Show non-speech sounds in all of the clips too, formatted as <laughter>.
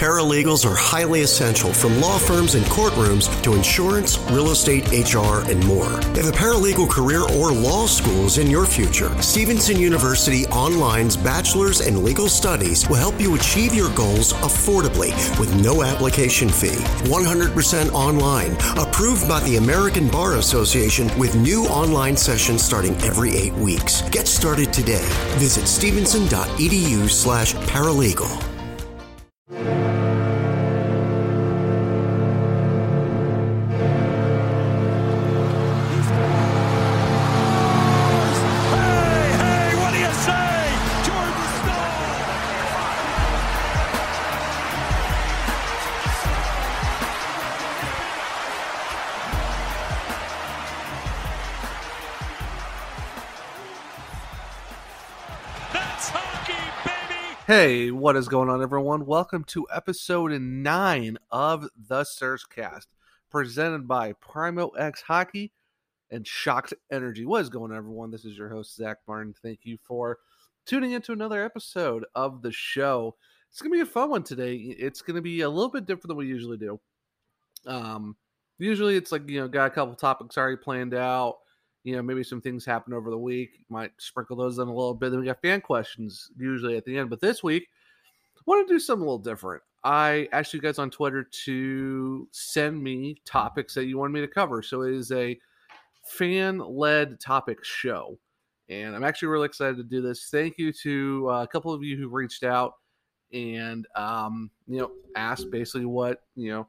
Paralegals are highly essential from law firms and courtrooms to insurance, real estate, HR, and more. If a paralegal career or law school is in your future, Stevenson University Online's Bachelor's in Legal Studies will help you achieve your goals affordably with no application fee. 100% online, approved by the American Bar Association with new online sessions starting every eight weeks. Get started today. Visit stevenson.edu slash paralegal. Hey, what is going on, everyone? Welcome to episode nine of the Surgecast, presented by Primo X Hockey and Shocked Energy. What is going on, everyone? This is your host, Zach Martin. Thank you for tuning into another episode of the show. It's going to be a fun one today. It's going to be a little bit different than we usually do. Um, usually it's like, you know, got a couple topics already planned out. You know, maybe some things happen over the week. Might sprinkle those in a little bit. Then we got fan questions usually at the end. But this week, I want to do something a little different. I asked you guys on Twitter to send me topics that you wanted me to cover. So it is a fan led topic show. And I'm actually really excited to do this. Thank you to uh, a couple of you who reached out and, um, you know, asked basically what, you know,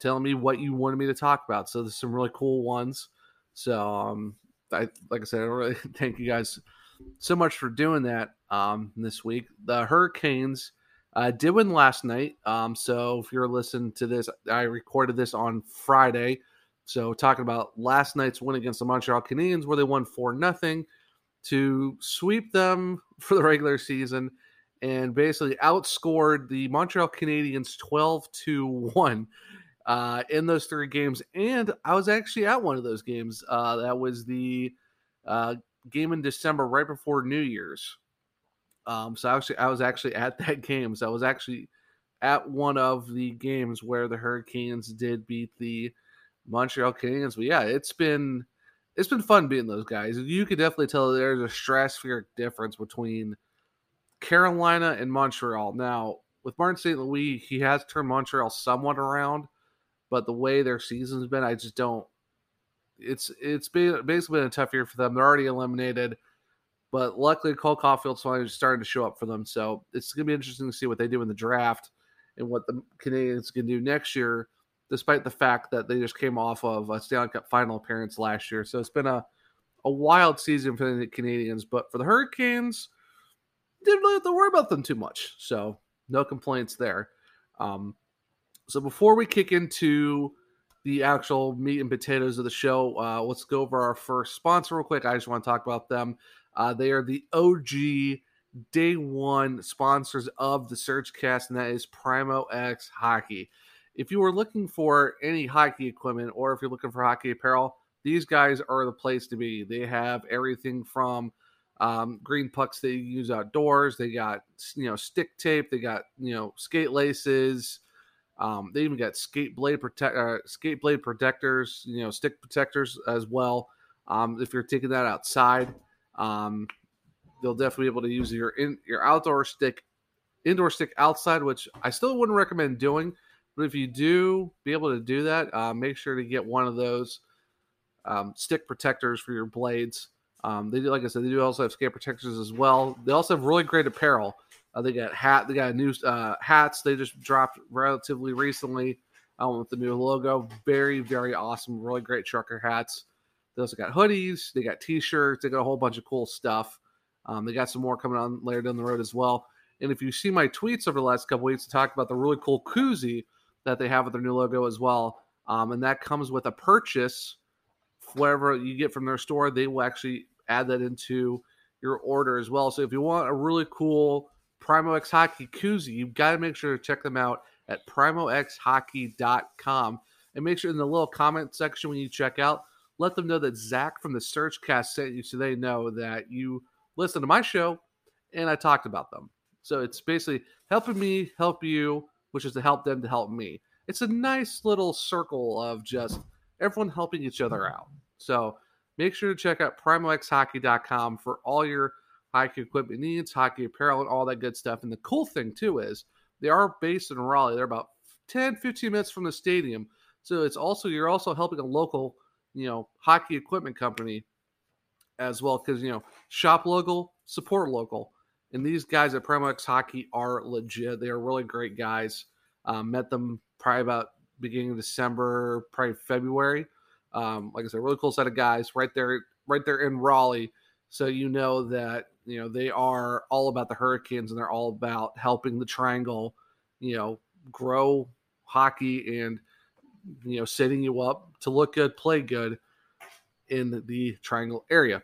telling me what you wanted me to talk about. So there's some really cool ones. So, um, I, like I said, I really <laughs> thank you guys so much for doing that um, this week. The Hurricanes uh, did win last night. Um, so if you're listening to this, I recorded this on Friday. So talking about last night's win against the Montreal Canadiens, where they won four nothing to sweep them <laughs> for the regular season and basically outscored the Montreal Canadiens 12 to 1 uh, in those three games. And I was actually at one of those games. Uh, that was the uh, game in December, right before New Year's. Um, so actually, I was actually at <laughs> that game. So I was actually at one of the games where the Hurricanes did beat the Montreal Canadiens. But yeah, it's been it's been fun beating those guys. You could definitely tell there's a stratospheric difference between Carolina and Montreal. Now, with Martin St. Louis, he has turned Montreal somewhat around, but the way their season's been, I just don't. It's it's been basically been a tough year for them. They're already eliminated, but luckily Cole Caufield's finally starting to show up for them. So it's gonna be interesting to see what they do in the draft and what the Canadiens can do next year, despite the fact that they just came off of a Stanley Cup final appearance last year. So it's been a a wild season for the Canadiens, but for the Hurricanes, didn't really have to worry about them too much. So no complaints there. Um, so before we kick into the actual meat and potatoes of the show, uh, let's go over our first sponsor real quick. I just want to talk about them. Uh, they are the OG day one sponsors of the Surgecast, and that is Primo X Hockey. If you are looking for any hockey equipment or if you're looking for hockey apparel, these guys are the place to be. They have everything from um, green pucks they use outdoors. They got you know stick tape. They got you know skate laces. Um, they even got skate blade protect uh, skate blade protectors. You know stick protectors as well. Um, if you're taking that outside, um, they'll definitely be able to use your in your outdoor stick, indoor stick outside, which I still wouldn't recommend doing. But if you do be able to do that, uh, make sure to get one of those um, stick protectors for your blades. Um, they do, like I said, they do also have skate protectors as well. They also have really great apparel. Uh, they got hat, they got new uh, hats. They just dropped relatively recently um, with the new logo. Very, very awesome. Really great trucker hats. They also got hoodies. They got t-shirts. They got a whole bunch of cool stuff. Um, they got some more coming on later down the road as well. And if you see my tweets over the last couple weeks, to talk about the really cool koozie that they have with their new logo as well. Um, and that comes with a purchase whatever you get from their store, they will actually add that into your order as well. So if you want a really cool Primo X Hockey koozie, you've got to make sure to check them out at primoxhockey.com. And make sure in the little comment section when you check out, let them know that Zach from the Surgecast sent you so they know that you listen to my show and I talked about them. So it's basically helping me help you which is to help them to help me. It's a nice little circle of just everyone helping each other out. So make sure to check out primoxhockey.com for all your hockey equipment needs, hockey apparel, and all that good stuff. And the cool thing too is they are based in Raleigh. They're about 10, 15 minutes from the stadium. So it's also you're also helping a local, you know, hockey equipment company as well because you know shop local, support local, and these guys at Primo Hockey are legit. They are really great guys. Um, met them probably about beginning of December, probably February. Um, like I said, really cool set of guys right there, right there in Raleigh. So you know that you know they are all about the Hurricanes and they're all about helping the Triangle, you know, grow hockey and you know setting you up to look good, play good in the Triangle area.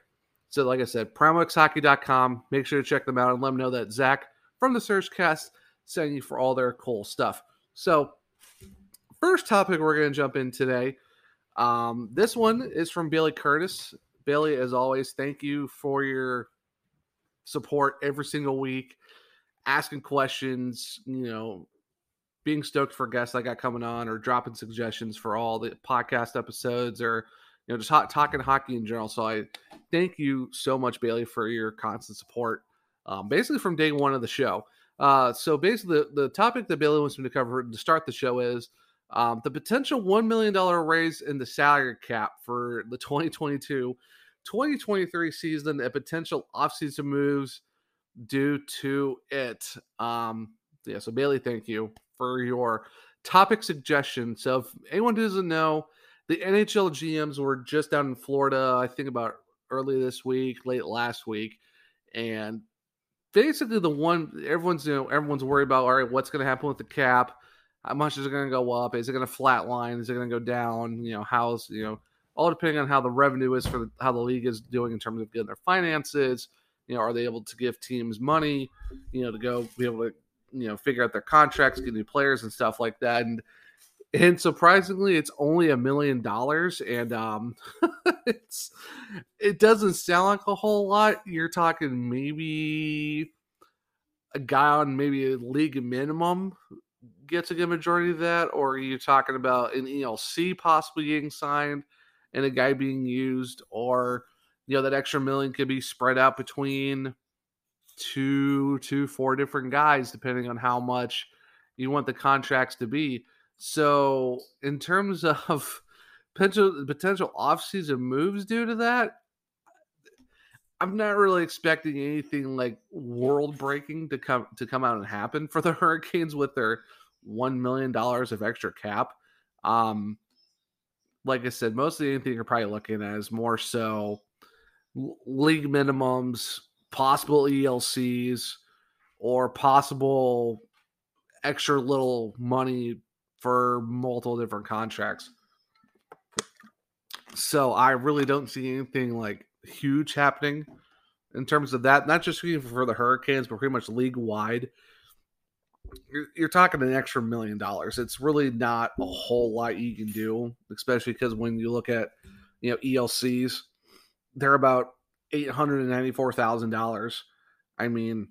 So, like I said, PrimoXHockey.com. Make sure to check them out and let them know that Zach from the Surgecast sent you for all their cool stuff. So, first topic we're going to jump in today. Um, this one is from Bailey Curtis. Bailey, as always, thank you for your support every single week, asking questions, you know, being stoked for guests I got coming on, or dropping suggestions for all the podcast episodes, or you know, just hot, talking hockey in general. So I thank you so much, Bailey, for your constant support, um, basically from day one of the show. Uh, so basically, the, the topic that Bailey wants me to cover to start the show is um, the potential $1 million raise in the salary cap for the 2022 2023 season and potential offseason moves due to it. Um, yeah, so Bailey, thank you for your topic suggestion. So if anyone doesn't know, the NHL GMs were just down in Florida, I think about early this week, late last week, and basically the one everyone's you know everyone's worried about. All right, what's going to happen with the cap? How much is it going to go up? Is it going to flatline? Is it going to go down? You know, how's you know all depending on how the revenue is for the, how the league is doing in terms of getting their finances. You know, are they able to give teams money? You know, to go be able to you know figure out their contracts, get new players and stuff like that. And and surprisingly it's only a million dollars and um <laughs> it's it doesn't sound like a whole lot you're talking maybe a guy on maybe a league minimum gets a good majority of that or are you talking about an elc possibly getting signed and a guy being used or you know that extra million could be spread out between two to four different guys depending on how much you want the contracts to be so, in terms of <laughs> potential potential offseason moves due to that, I'm not really expecting anything like world breaking to come to come out and happen for the <laughs> Hurricanes with their one million dollars of extra cap. Um, like I said, most mostly anything you're probably looking at is more so league minimums, possible ELCs, or possible extra little money for multiple different contracts. So I really don't see anything like huge happening in terms of that. Not just for the Hurricanes, but pretty much league wide. You're, you're talking an extra million dollars. It's really not a whole lot you can do, especially because when you look at you know ELCs, they're about eight hundred and ninety four thousand dollars. I mean,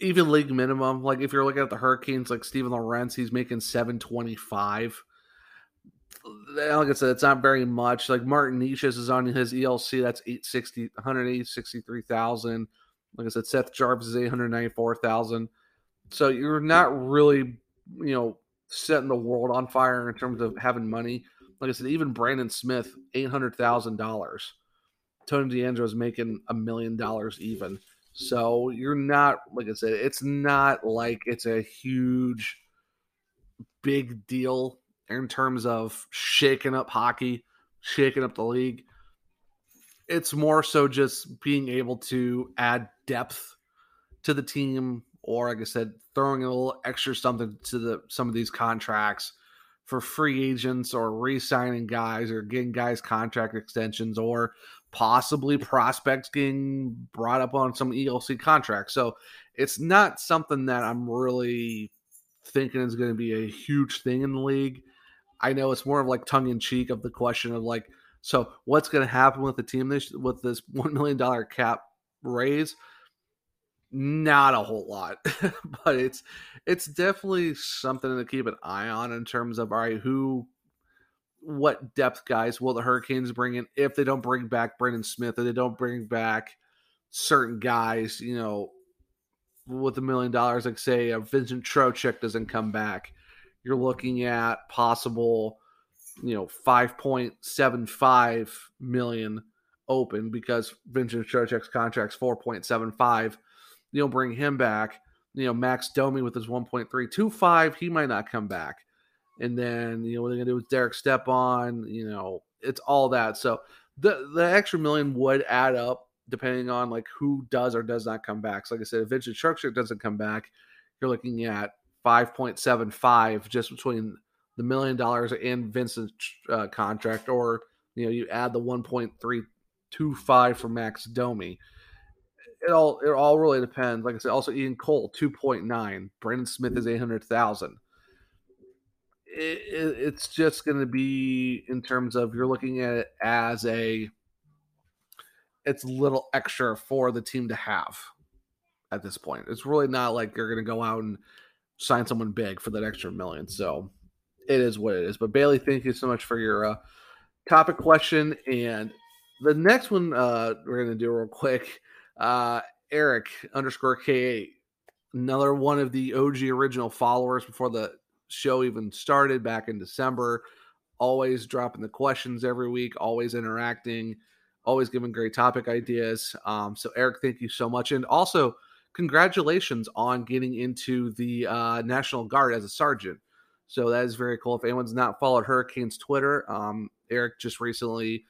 even league minimum. Like if you're looking at the Hurricanes, like Steven Lorentz, he's making seven twenty five. Like I said, it's not very much. Like Martin Necas is on his ELC, that's 860, 163,000. Like I said, Seth Jarvis is 894,000. So you're not really, you know, setting the world on fire in terms of having money. Like I said, even Brendan Smith, $800,000. Tony DeAngelo is making a million dollars even. So you're not, like I said, it's not like it's a huge, big deal in terms of shaking up hockey, shaking up the league. It's more so just being able to add depth to the team, or like I said, throwing a little extra something to the some of these contracts for free agents or re-signing guys or getting guys contract extensions or possibly prospects getting brought up on some ELC contracts. So it's not something that I'm really thinking is going to be a huge thing in the league. I know it's more of like tongue in cheek of the question of like, so what's going to happen with the team this with this one million dollar cap raise? Not a whole lot, <laughs> but it's it's definitely something to keep an eye on in terms of all right, who what depth guys will the Hurricanes bring in if they don't bring back Brendan Smith, or they don't bring back certain guys, you know, with a million dollars, like say a Vincent Trocheck doesn't come back. You're looking at possible, you know, 5.75 million open because Vincent Trocheck's contract's 4.75. You know, bring him back. You know, Max Domi with his 1.325, he might not come back. And then, you know, what they're gonna do with Derek Stepan, you know, it's all that. So the the extra million would add up depending on like who does or does not come back. So like I said, if Vincent Trocheck doesn't come back, you're looking at 5.75 just between the million dollars and Vincent's uh, contract, or you know, you add the 1.325 for Max Domi. It all it all really depends. Like I said, also Ian Cole 2.9, Brendan Smith is 800,000. It, it, it's just going to be in terms of you're looking at it as a it's a little extra for the team to have at this point. It's really not like you're going to go out and sign someone big for that extra million. So it is what it is. But Bailey, thank you so much for your uh, topic question. And the next one uh, we're going to do real quick. Uh, Eric underscore K8, another one of the OG original followers before the show even started back in December. Always dropping the questions every week, always interacting, always giving great topic ideas. Um, so, Eric, thank you so much. And also, congratulations on getting into the uh, National Guard as a sergeant. So that is very cool. If anyone's not followed Hurricanes Twitter, um, Eric just recently,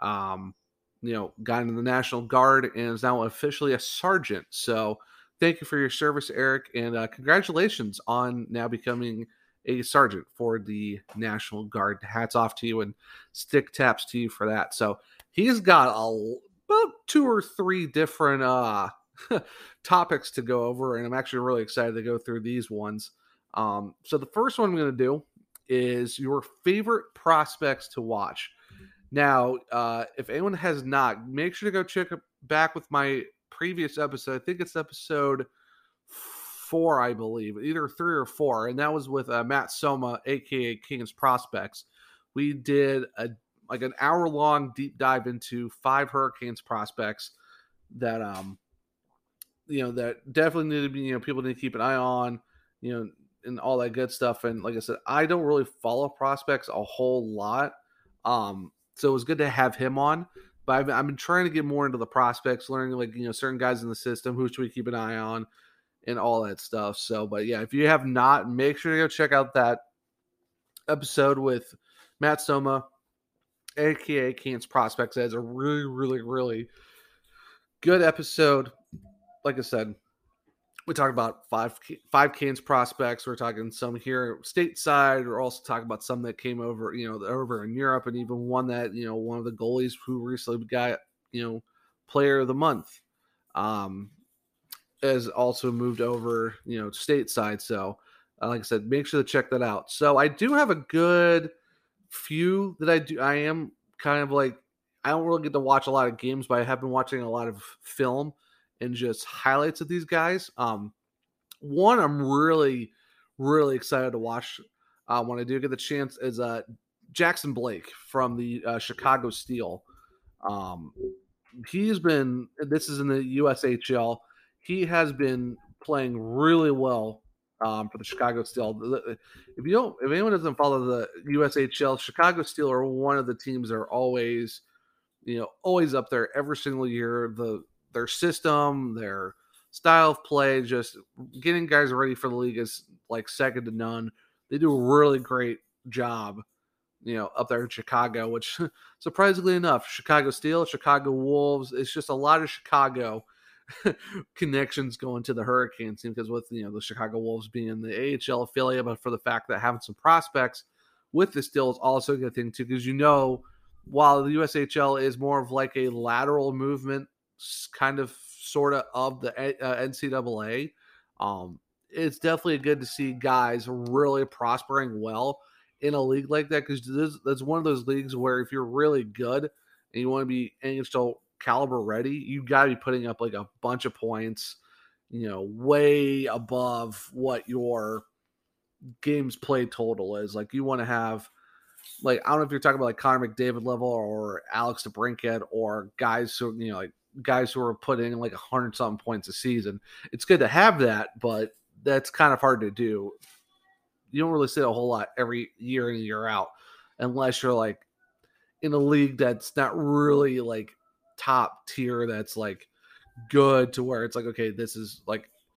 um, you know, got into the National Guard and is now officially a sergeant. So thank you for your service, Eric, and uh, congratulations on now becoming a sergeant for the National Guard. Hats off to you and stick taps to you for that. So he's got a about two or three different uh <laughs> topics to go over, and I'm actually really excited to go through these ones. Um, so the first one I'm going to do is your favorite prospects to watch. Now, uh, if anyone has not, make sure to go check back with my previous episode. I think it's episode four, I believe, either three or four, and that was with uh, Matt Soma, aka King's Prospects. We did a like an hour long deep dive into five Hurricanes prospects that um you know that definitely need to be you know people need to keep an eye on you know and all that good stuff and like i said i don't really follow prospects a whole lot um so it was good to have him on but I've, I've been trying to get more into the prospects learning like you know certain guys in the system who should we keep an eye on and all that stuff. So but yeah if you have not make sure to go check out that episode with matt soma aka Keen's prospects. As a really really really good episode. Like I said, we talk about five five Canes prospects. We're talking some here stateside. We're also talking about some that came over, you know, over in Europe, and even one that you know one of the goalies who recently got you know player of the month, um, has also moved over, you know, stateside. So, uh, like I said, make sure to check that out. So I do have a good few that I do. I am kind of like I don't really get to watch a lot of games, but I have been watching a lot of film and just highlights of these guys. Um, one I'm really, really excited to watch uh, when I do get the chance is uh, Jackson Blake from the uh, Chicago Steel. Um, he's been this is in the USHL. He has been playing really well um, for the Chicago Steel. If you don't, if anyone doesn't follow the USHL, Chicago Steel are one of the teams that are always, you know, always up there every single year. The their system, their style of play, just getting guys ready for the league is like second to none. They do a really great job, you know, up there in Chicago, which <laughs> surprisingly enough, Chicago Steel, Chicago Wolves, it's just a lot of Chicago <laughs> connections going to the Hurricane team because with you know the Chicago Wolves being the AHL affiliate, but for the fact that having some prospects with the Steel is also a good thing too, because you know while the USHL is more of like a lateral movement kind of sort of of the uh, NCAA. Um, it's definitely good to see guys really prospering well in a league like that because that's one of those leagues where if you're really good and you want to be NHL caliber ready, you got to be putting up like a bunch of points. you know, way above what your games played total is. Like you want to have like I don't know if you're talking about like Connor McDavid level or Alex DeBrincat or guys who you know like guys who are putting like a hundred something points a season. It's good to have that, but that's kind of hard to do. You don't really see a whole lot every year in and year out, unless you're like in a league that's not really like top tier. That's like good to where it's like okay, this is like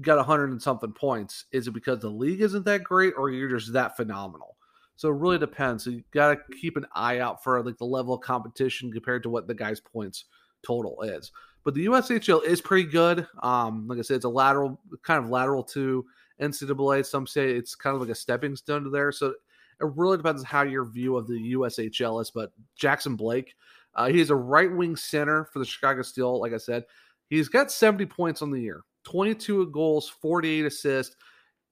got a hundred and something points. Is it because the league isn't that great, or you're just that phenomenal? So it really depends. So you got to keep an eye out for like the level of competition compared to what the guy's points total is. But the USHL is pretty good. Um, like I said, it's a lateral, kind of lateral to NCAA. Some say it's kind of like a stepping stone to there. So it really depends how your view of the USHL is. But Jackson Blake, uh, he's a right wing center for the Chicago Steel. Like I said, he's got 70 points on the year. 22 goals, 48 assists.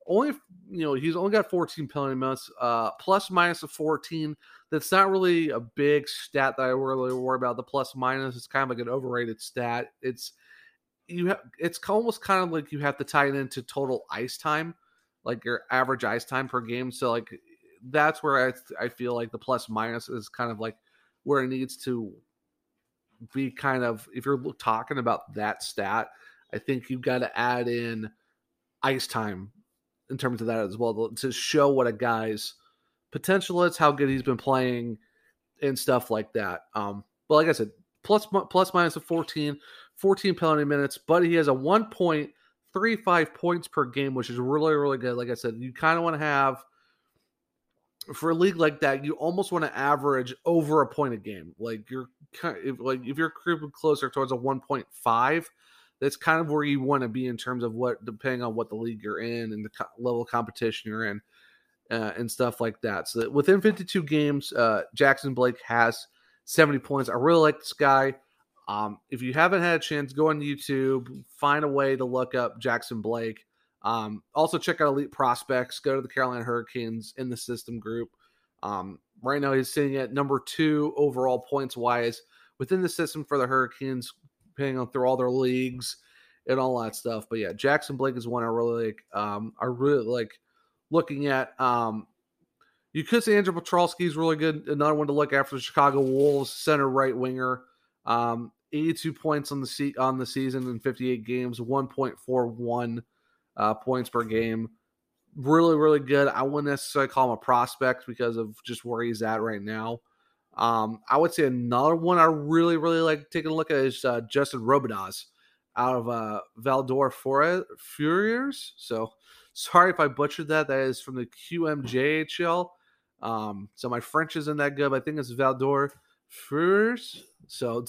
Only, you know, he's only got 14 penalty minutes, uh, plus minus of 14. That's not really a big stat that I really worry about. The plus minus is kind of like an overrated stat. It's you have it's almost kind of like you have to tie it into total ice time, like your average ice time per game. So like that's where I I feel like the plus minus is kind of like where it needs to be kind of if you're talking about that stat I think you've got to add in ice time in terms of that as well to show what a guy's potential is, how good he's been playing, and stuff like that. Um, but like I said, plus plus minus a 14, 14 penalty minutes, but he has a 1.35 points per game, which is really really good. Like I said, you kind of want to have for a league like that, you almost want to average over a point a game. Like you're of, like if you're creeping closer towards a 1.5 that's kind of where you want to be in terms of what, depending on what the league you're in and the co- level of competition you're in, uh, and stuff like that. So that within 52 games, uh, Jackson Blake has 70 points. I really like this guy. Um, if you haven't had a chance, go on YouTube, find a way to look up Jackson Blake. Um, also, check out Elite Prospects. Go to the Carolina Hurricanes in the system group. Um, right now, he's sitting at number two overall points wise within the system for the Hurricanes depending on through all their leagues and all that stuff. But yeah, Jackson Blake is one I really like. Um, I really like looking at. Um, you could say Andrew Poturalski is really good. Another one to look after the Chicago Wolves center right winger. Um, 82 points on the se- on the season in 58 games, 1.41 uh, points per game. Really, really good. I wouldn't necessarily call him a prospect because of just where he's at right now. Um, I would say another one I really, really like taking a look at is uh, Justin Robidas out of uh, Val-d'Or Foreurs. So sorry if I butchered that. That is from the QMJHL. Um, so my French isn't that good. I think it's Val-d'Or Foreurs. So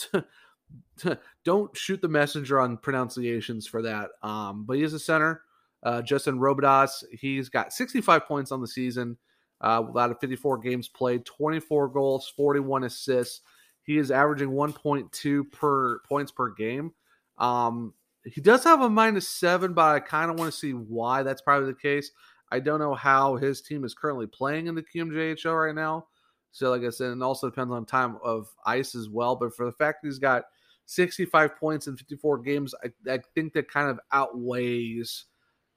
<laughs> don't shoot the messenger on pronunciations for that. Um, but he is a center. Uh, Justin Robidas, he's got 65 points on the season uh, out of 54 games played, 24 goals, 41 assists. He is averaging 1.2 per points per game. Um, he does have a minus seven, but I kind of want to see why that's probably the case. I don't know how his team is currently playing in the QMJHL right now. So, like I said, it also depends on time of ice as well. But for the fact that he's got 65 points in 54 games, I, I think that kind of outweighs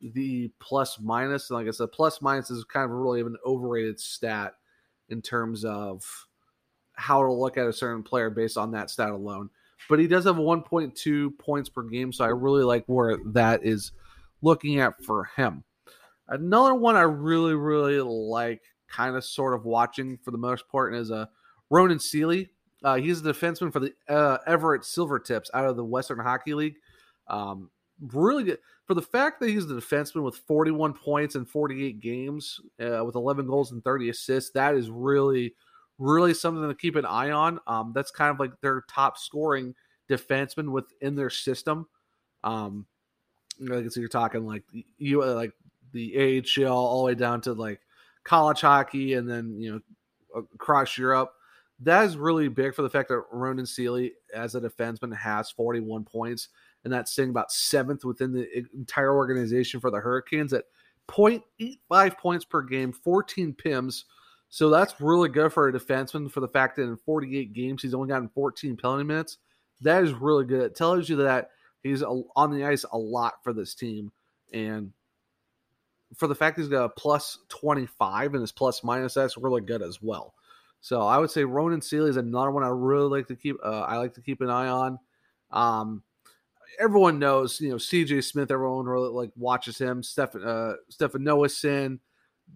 the plus minus. And like I said, plus minus is kind of really an overrated stat in terms of how to look at a certain player based on that stat alone. But he does have 1.2 points per game, so I really like where that is looking at for him. Another one I really, really like, kind of sort of watching for the most part, is uh, Ronan Seeley. Uh, he's a defenseman for the uh, Everett Silvertips out of the Western Hockey League. Um, really good for the fact that he's the defenseman with 41 points in 48 games uh, with 11 goals and 30 assists. That is really, really something to keep an eye on. Um, that's kind of like their top scoring defenseman within their system. Um, Like so, you're talking like you like the AHL all the way down to like college hockey, and then you know across Europe. That is really big for the fact that Ronan Seeley, as a defenseman, has 41 points, and that's sitting about seventh within the entire organization for the Hurricanes at 0.85 points per game, 14 PIMs. So that's really good for a defenseman for the fact that in 48 games he's only gotten 14 penalty minutes. That is really good. It tells you that he's on the ice a lot for this team, and for the fact he's got a plus 25 and his plus minus, that's really good as well. So I would say Ronan Seeley is another one I really like to keep. Uh, I like to keep an eye on. Um, everyone knows, you know, CJ Smith. Everyone really like watches him. Stefan uh, Stefan Noesen,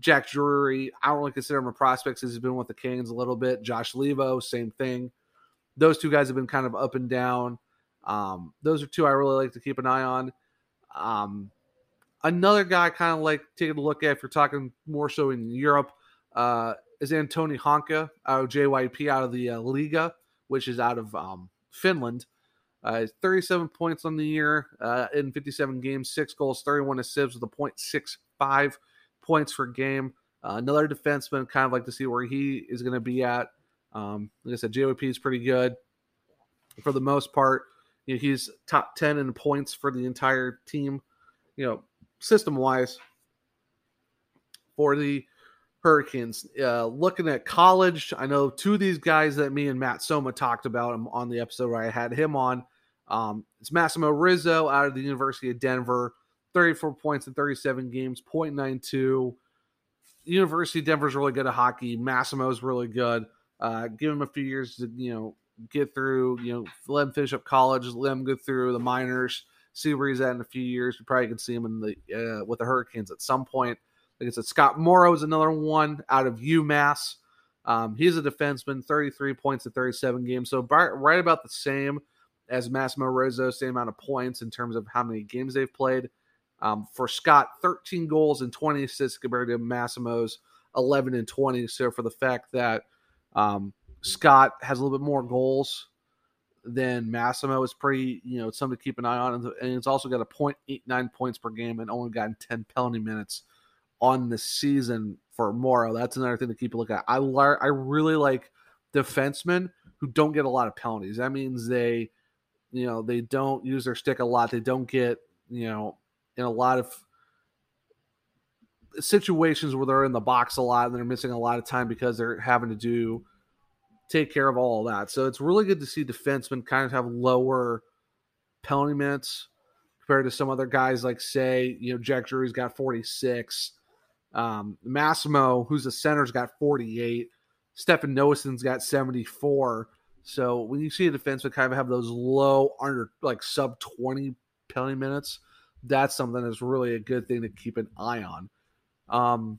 Jack Drury. I don't really consider him a prospect since he's been with the Kings a little bit. Josh Leivo, same thing. Those two guys have been kind of up and down. Um, those are two I really like to keep an eye on. Um, another guy kind of like taking a look at if you're talking more so in Europe. Uh, is Anttoni Honka out of JYP out of the uh, Liiga, which is out of um, Finland. Uh, 37 points on the year uh, in 57 games, six goals, 31 assists with a .65 points per game. Uh, another defenseman, kind of like to see where he is going to be at. Um, like I said, JYP is pretty good for the most part. You know, he's top 10 in points for the entire team, you know, system wise for the Hurricanes. Uh, looking at college, I know two of these guys that me and Matt Soma talked about on the episode where I had him on. Um, it's Massimo Rizzo out of the University of Denver, 34 points in 37 games, 0.92. University of Denver's really good at hockey. Massimo's really good. Uh, give him a few years to you know get through. You know, let him finish up college, let him go through the minors, see where he's at in a few years. We probably can see him in the uh, with the Hurricanes at some point. Like I said, Scott Morrow is another one out of UMass. Um, he's a defenseman, 33 points in 37 games. So right about the same as Massimo Rizzo, same amount of points in terms of how many games they've played. Um, for Scott, 13 goals and 20 assists compared to Massimo's 11 and 20. So for the fact that um, Scott has a little bit more goals than Massimo is pretty, you know, something to keep an eye on. And it's also got a 0.89 points per game and only gotten 10 penalty minutes on the season for Morrow. That's another thing to keep a look at. I I really like defensemen who don't get a lot of penalties. That means they, you know, they don't use their stick a lot. They don't get, you know, in a lot of situations where they're in the box a lot and they're missing a lot of time because they're having to do take care of all of that. So it's really good to see defensemen kind of have lower penalty minutes compared to some other guys like say, you know, Jack Drury's got 46. Um, Massimo, who's a center's got 48. Stefan Noesen's got 74. So when you see a defenseman kind of have those low under like sub 20 penalty minutes, that's something that's really a good thing to keep an eye on. Um,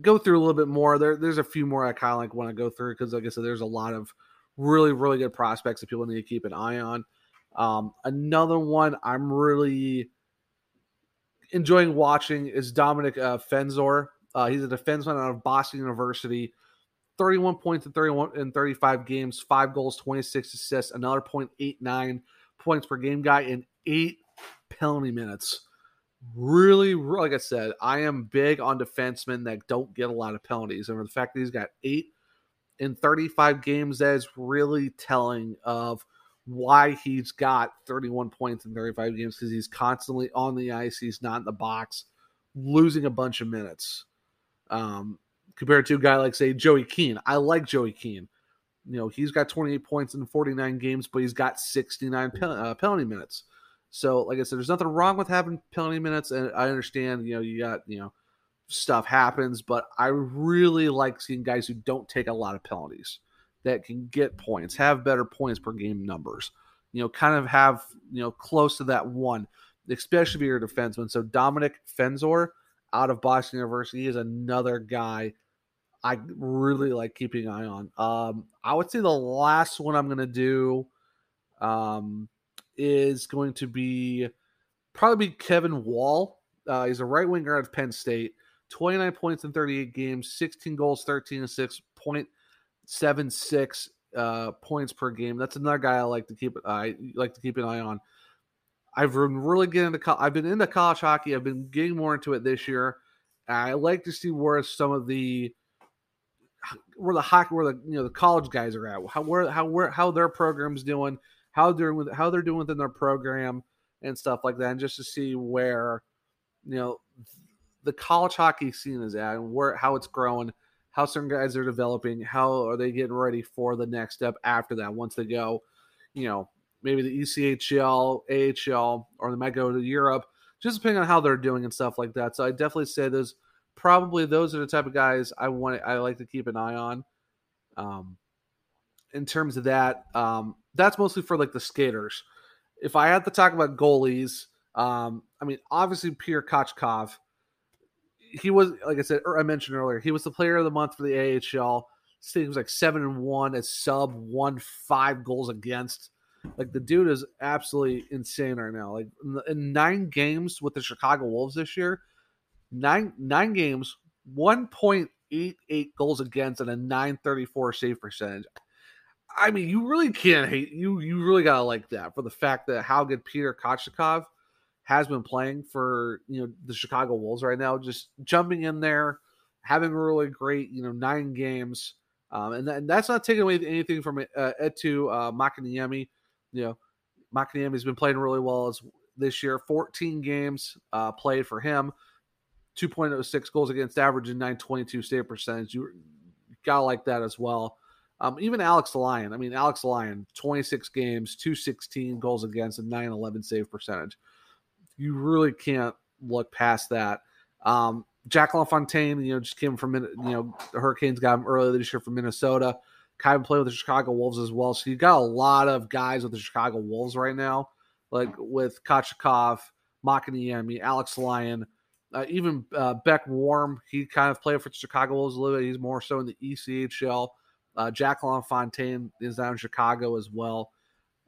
go through a little bit more. There, there's a few more I kind of like want to go through because, like I said, there's a lot of really, really good prospects that people need to keep an eye on. Um, another one I'm really enjoying watching is Dominic uh, Fensore. Uh, he's a defenseman out of Boston University. 31 points in 31 in 35 games, five goals, 26 assists, another 0.89 points per game guy in eight penalty minutes. Really, like I said, I am big on defensemen that don't get a lot of penalties. And the fact that he's got eight in 35 games, that is really telling of why he's got 31 points in 35 games because he's constantly on the ice. He's not in the box, losing a bunch of minutes. Um, compared to a guy like, say, Joey Keane. I like Joey Keane. You know, he's got 28 points in 49 games, but he's got 69 pen- uh, penalty minutes. So, like I said, there's nothing wrong with having penalty minutes, and I understand, you know, you got, you know, stuff happens, but I really like seeing guys who don't take a lot of penalties that can get points, have better points per game numbers. You know, kind of have you know close to that one, especially if you're a defenseman. So Dominic Fensore out of Boston University is another guy I really like keeping an eye on. Um, I would say the last one I'm going to do um, is going to be probably Kevin Wall. Uh, he's a right winger out of Penn State. 29 points in 38 games, 16 goals, 13 assists, point seven six uh, points per game. That's another guy I like to keep. I like to keep an eye on. I've been really getting into. I've been into college hockey. I've been getting more into it this year. I like to see where some of the where the hockey, where the you know the college guys are at, how where how where how their program's doing, how they're how they're doing within their program and stuff like that, and just to see where you know the college hockey scene is at and where how it's growing, how certain guys are developing, how are they getting ready for the next step after that once they go, you know, maybe the ECHL, AHL, or they might go to Europe, just depending on how they're doing and stuff like that. So I definitely say those probably those are the type of guys I want I like to keep an eye on. Um, in terms of that, um, that's mostly for like the skaters. If I had to talk about goalies, um, I mean, obviously Pierre Kochetkov, he was like I said, I mentioned earlier, he was the player of the month for the AHL. He was like seven and one as sub, one five goals against. Like the dude is absolutely insane right now. Like in nine games with the Chicago Wolves this year, nine nine games, one point eight eight goals against, and a nine thirty four save percentage. I mean, you really can't hate you. You really gotta like that for the fact that how good Peter Kochetkov has been playing for you know the Chicago Wolves right now. Just jumping in there, having a really great you know nine games, um, and, and that's not taking away anything from uh, Eetu uh, Makiniemi. You know, Makiniemi's been playing really well as this year. 14 games uh, played for him. 2.06 goals against average and 922 save percentage. You gotta like that as well. Um, even Alex Lyon. I mean, Alex Lyon, 26 games, 216 goals against, and 911 save percentage. You really can't look past that. Um, Jack LaFontaine, you know, just came from, you know, the Hurricanes got him earlier this year from Minnesota. Kind of played with the Chicago Wolves as well. So you got a lot of guys with the Chicago Wolves right now, like with Kochetkov, Makiniemi, Alex Lyon, uh, even uh, Beck Warm, he kind of played for the Chicago Wolves a little bit. He's more so in the ECHL. Uh, Jack LaFontaine is down in Chicago as well.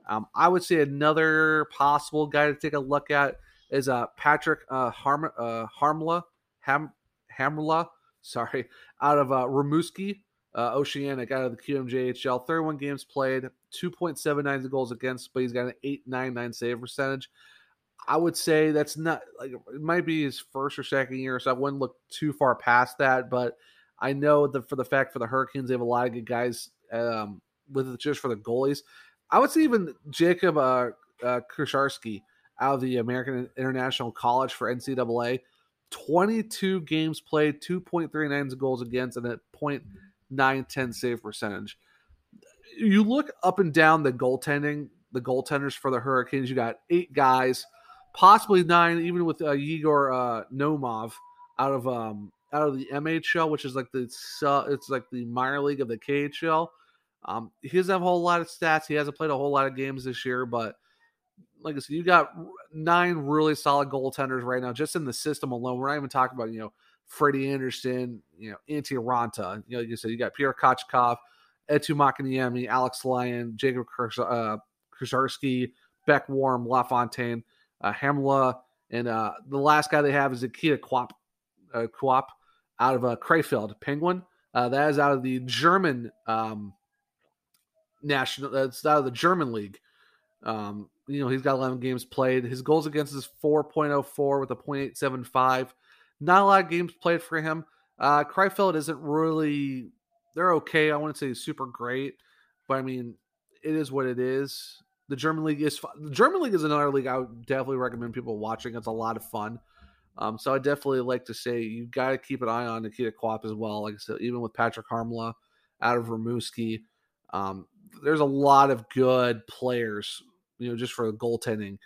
Um, I would say another possible guy to take a look at is uh, Patrick uh, Harm, uh, Harmla, Ham, Hamla, sorry, out of uh, Rimouski, uh, Oceanic, out of the QMJHL. 31 games played, 2.79 goals against, but he's got an 899 save percentage. I would say that's not like it might be his first or second year, so I wouldn't look too far past that. But I know that for the fact for the Hurricanes, they have a lot of good guys um, with just for the goalies. I would say even Jacob uh, uh, out of the American International College for NCAA, 22 games played, 2.39 goals against, and a .910 save percentage. You look up and down the goaltending, the goaltenders for the Hurricanes. You got eight guys possibly nine, even with uh, Igor uh, Naumov out of um out of the MHL, which is like the uh, it's like the minor league of the KHL. Um, he doesn't have a whole lot of stats. He hasn't played a whole lot of games this year, but like I said, you got nine really solid goaltenders right now, just in the system alone. We're not even talking about you know Freddie Andersen, you know Antti Raanta. You know, like you said, you got Pierre Kochetkov, Eetu Makiniemi, Alex Lyon, Jacob uh, Krasarski, Beck Warm, LaFontaine uh, Hamla, and uh, the last guy they have is Nikita Quapp, uh, Quapp out of uh, Krefeld Penguin. Uh, that is out of the German um, national. That's out of the German league. Um, you know, he's got 11 games played. His goals against is 4.04 with a .875. Not a lot of games played for him. Uh, Krefeld isn't really. They're okay. I wouldn't say super great, but I mean, it is what it is. The German league is fun. The German league is another league I would definitely recommend people watching. It's a lot of fun. Um, so I definitely like to say you got to keep an eye on Nikita Quapp as well. Like I said, even with Patrick Harmla out of Rimouski, um, there's a lot of good players. You know, just for goaltending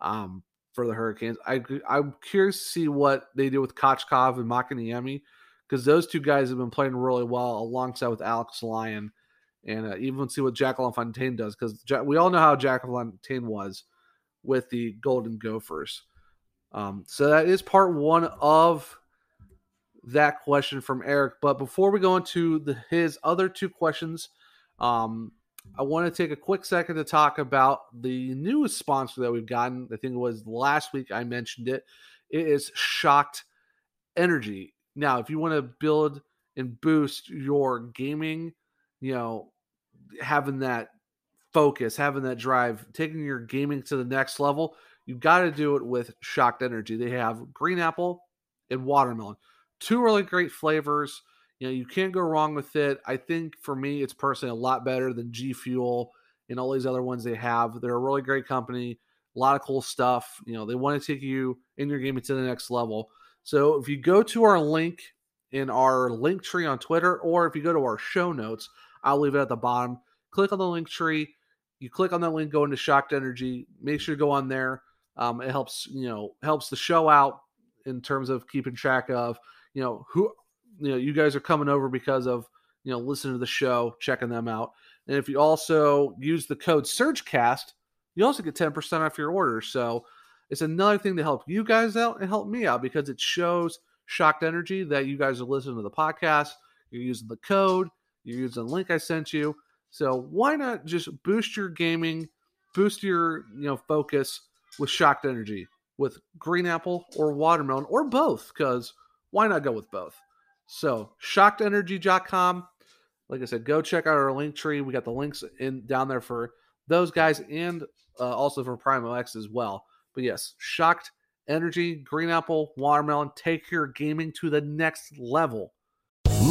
um, for the Hurricanes. I I'm curious to see what they do with Kochetkov and Makiniemi because those two guys have been playing really well alongside with Alex Lyon and uh, even see what Jack LaFontaine does because we all know how Jack LaFontaine was with the Golden Gophers. Um, so that is part one of that question from Eric. But before we go into the, his other two questions, um, I want to take a quick second to talk about the newest sponsor that we've gotten. I think it was last week I mentioned it. It is Shocked Energy. Now, if you want to build and boost your gaming, you know, having that focus, having that drive, taking your gaming to the next level, you got to do it with Shocked Energy. They have green apple and watermelon, two really great flavors. You know, you can't go wrong with it. I think for me, it's personally a lot better than G Fuel and all these other ones they have. They're a really great company, a lot of cool stuff. You know, they want to take you in your game to the next level. So if you go to our link in our link tree on Twitter, or if you go to our show notes, I'll leave it at the bottom. Click on the link tree. You click on that link, go into Shocked Energy. Make sure to go on there. Um, it helps, you know, helps the show out in terms of keeping track of, you know, who, you know, you guys are coming over because of, you know, listening to the show, checking them out. And if you also use the code SurgeCast, you also get 10% off your order. So it's another thing to help you guys out and help me out because it shows Shocked Energy that you guys are listening to the podcast. You're using the code, you're using the link I sent you. So why not just boost your gaming, boost your you know focus with Shocked Energy with green apple or watermelon or both? Because why not go with both? So shockedenergy.com. Like I said, go check out our link tree. We got the links in down there for those guys and uh, also for Primo X as well. But yes, shocked energy, green apple, watermelon, take your gaming to the next level.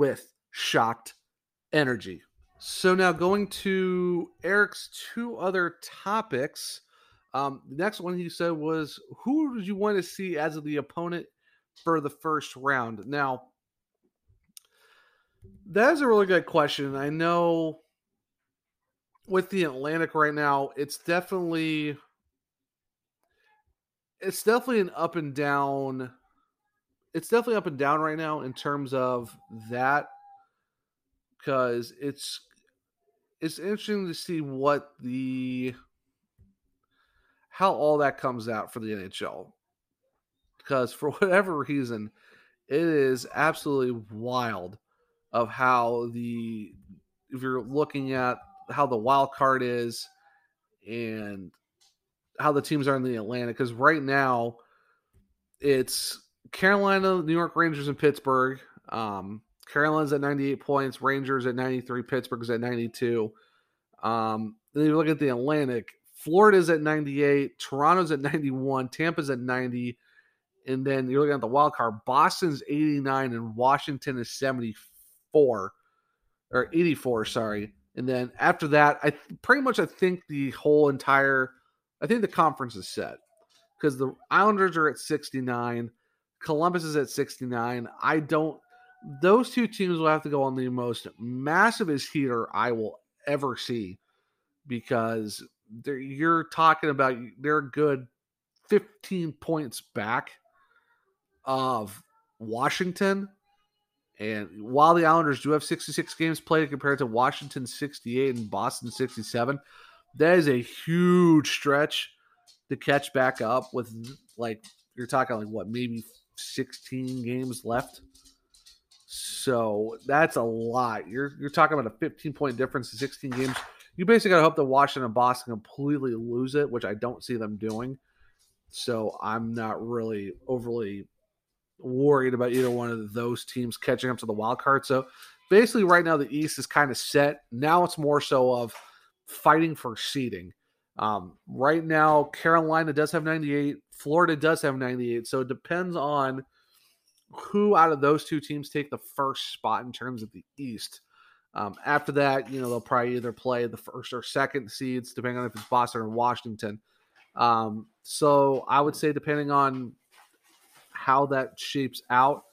With shocked energy. So now going to Eric's two other topics. Um, the next one he said was who did you want to see as the opponent for the first round? Now, that is a really good question. I know with the Atlantic right now, it's definitely it's definitely an up and down it's definitely up and down right now in terms of that because it's it's interesting to see what the how all that comes out for the NHL because for <laughs> whatever reason it is absolutely wild of how the if you're looking at how the wild card is and how the teams are in the Atlantic because right now it's Carolina, New York Rangers, and Pittsburgh. Um, Carolina's at 98 points, Rangers at 93, Pittsburgh's at 92. Um, then you look at the Atlantic, Florida's at 98, Toronto's at 91, Tampa's at 90, and then you're looking at the wild card, Boston's 89 and Washington is 74 or 84, sorry. And then after that, I pretty much I think the whole entire I think the conference is set because the Islanders are at 69. Columbus is at 69. I don't. Those two teams will have to go on the most massivest heater I will ever see because you're talking about they're good 15 points back of Washington. And while the Islanders do have 66 games played compared to Washington 68 and Boston 67, that is a huge stretch to catch back up with like you're talking like what maybe 16 games left. So that's a lot. You're you're talking about a 15 point difference in 16 games. You basically gotta hope that Washington and Boston completely lose it, which I don't see them doing. So I'm not really overly worried about either one of those teams catching up to the wild card. So basically, right now the East is kind of set. Now it's more so of fighting for seeding. Um, right now, Carolina does have 98. Florida does have 98. So it depends on who out of those two teams take the first spot in terms of the East. Um, after that, you know, they'll probably either play the first or second seeds, depending on if it's Boston or Washington. Um, So I would say, depending on how that shapes out,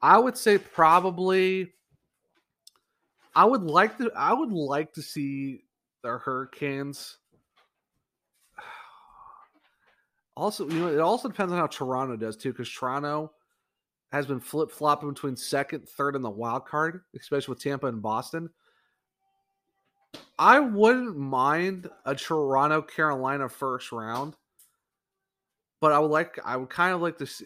I would say probably. I would like to. I would like to see the Hurricanes. Also, you know, it also depends on how Toronto does too, because Toronto has been flip flopping between second, third, and the wild card, especially with Tampa and Boston. I wouldn't mind a Toronto Carolina first round, but I would like I would kind of like to see.